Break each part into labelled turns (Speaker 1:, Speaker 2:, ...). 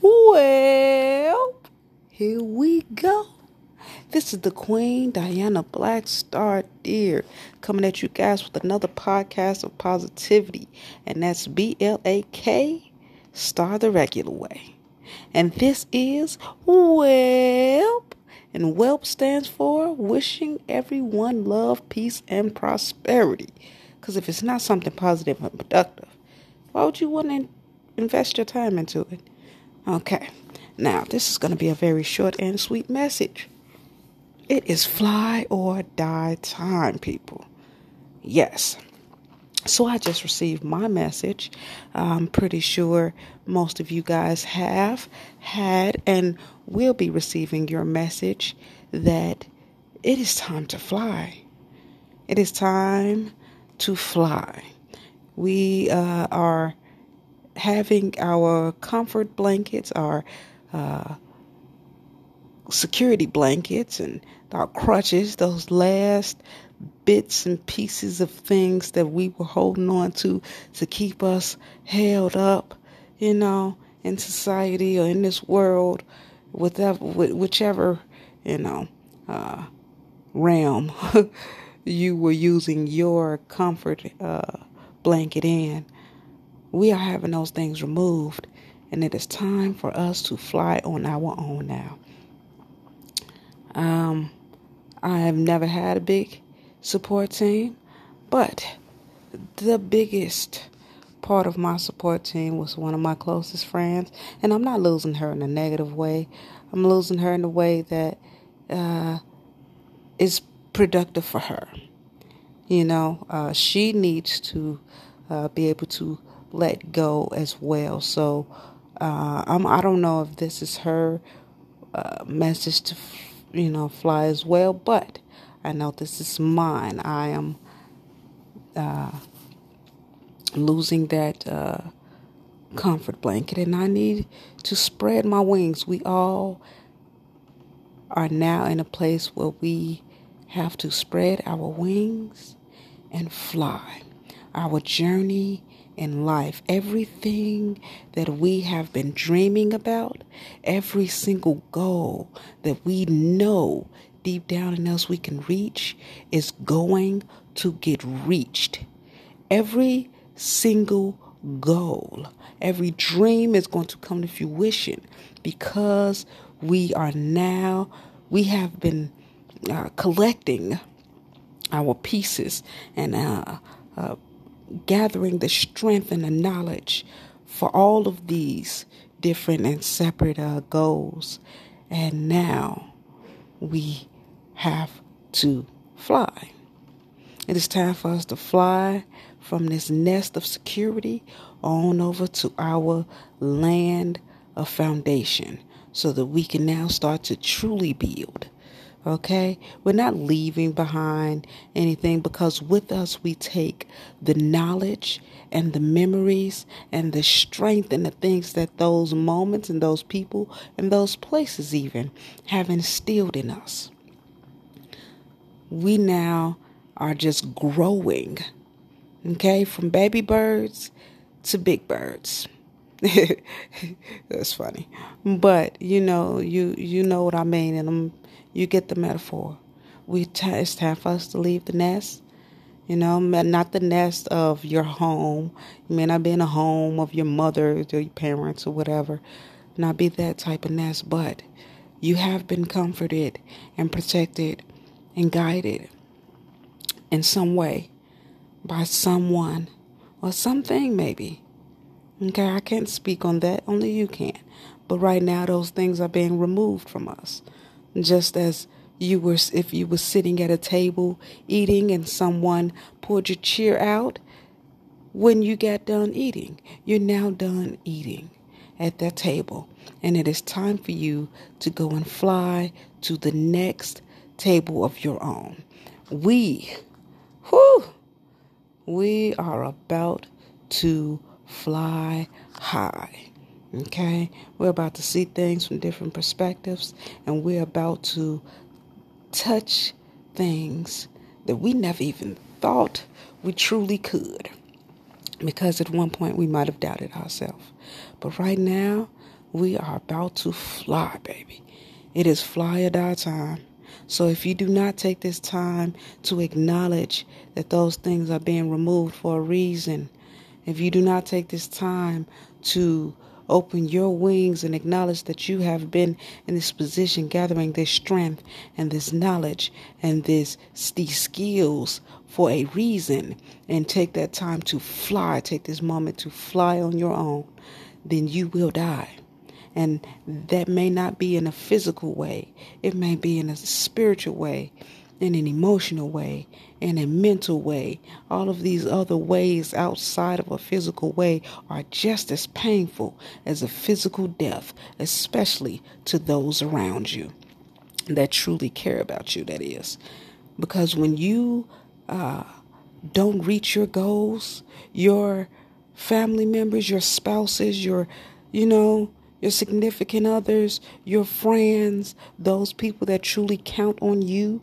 Speaker 1: Well, here we go. This is the Queen Diana Blakstar Deer coming at you guys with another podcast of positivity, and that's B L A K Star the regular way. And this is WELP, and WELP stands for Wishing Everyone Love, Peace, and Prosperity. Because if it's not something positive and productive, why would you want to invest your time into it? Okay, now this is going to be a very short and sweet message. It is fly or die time, people. Yes. So I just received my message. I'm pretty sure most of you guys have had and will be receiving your message that it is time to fly. It is time to fly. We uh, are having our comfort blankets, our uh, security blankets, and our crutches, those last bits and pieces of things that we were holding on to to keep us held up, you know, in society or in this world, whatever, whichever, you know, uh, realm you were using your comfort uh, blanket in we are having those things removed, and it is time for us to fly on our own now. Um, I have never had a big support team, but the biggest part of my support team was one of my closest friends, and I'm not losing her in a negative way. I'm losing her in a way that uh, is productive for her. You know, uh, she needs to uh, be able to let go as well. So uh, I'm, I don't know if this is her uh, message to, you know, fly as well, but I know this is mine. I am uh, losing that uh, comfort blanket, and I need to spread my wings. We all are now in a place where we have to spread our wings and fly. Our journey in life, everything that we have been dreaming about, every single goal that we know deep down in us we can reach is going to get reached. Every single goal, every dream is going to come to fruition because we are now, we have been uh, collecting our pieces and uh, uh, gathering the strength and the knowledge for all of these different and separate uh, goals. And now we have to fly. It is time for us to fly from this nest of security on over to our land of foundation so that we can now start to truly build Okay? We're not leaving behind anything because with us we take the knowledge and the memories and the strength and the things that those moments and those people and those places even have instilled in us. We now are just growing, okay, from baby birds to big birds. That's funny, but you know, you you know what I mean, and I'm you get the metaphor. We t- it's time for us to leave the nest. You know, not the nest of your home. You may not be in a home of your mother or your parents or whatever. Not be that type of nest, but you have been comforted and protected and guided in some way by someone or something, maybe. Okay, I can't speak on that, only you can. But right now, those things are being removed from us. Just as you were if you were sitting at a table eating and someone pulled your chair out when you got done eating you're now done eating at that table. And it is time for you to go and fly to the next table of your own. We whew, we are about to fly high Okay? We're about to see things from different perspectives, and we're about to touch things that we never even thought we truly could. Because at one point we might have doubted ourselves. But right now, We are about to fly, baby. It is fly or die time. So if you do not take this time to acknowledge that those things are being removed for a reason, if you do not take this time to open your wings and acknowledge that you have been in this position gathering this strength and this knowledge and this these skills for a reason and take that time to fly take this moment to fly on your own then you will die. And that may not be in a physical way, it may be in a spiritual way, in an emotional way, in a mental way. All of these other ways outside of a physical way are just as painful as a physical death, especially to those around you that truly care about you, that is. Because when you uh, don't reach your goals, your family members, your spouses, your, you know, your significant others, your friends, those people that truly count on you,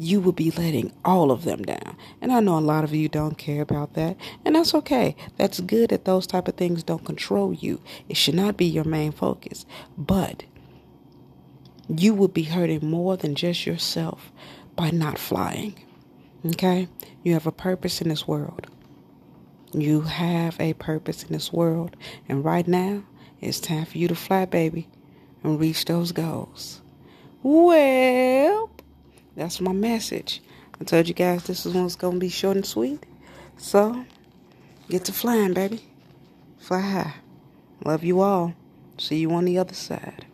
Speaker 1: you will be letting all of them down. And I know a lot of you don't care about that, and that's okay. That's good that those type of things don't control you. It should not be your main focus. But you will be hurting more than just yourself by not flying. Okay? You have a purpose in this world. You have a purpose in this world. And right now, it's time for you to fly, baby, and reach those goals. Well, that's my message. I told you guys this is one's gonna be short and sweet. So, get to flying, baby. Fly high. Love you all. See you on the other side.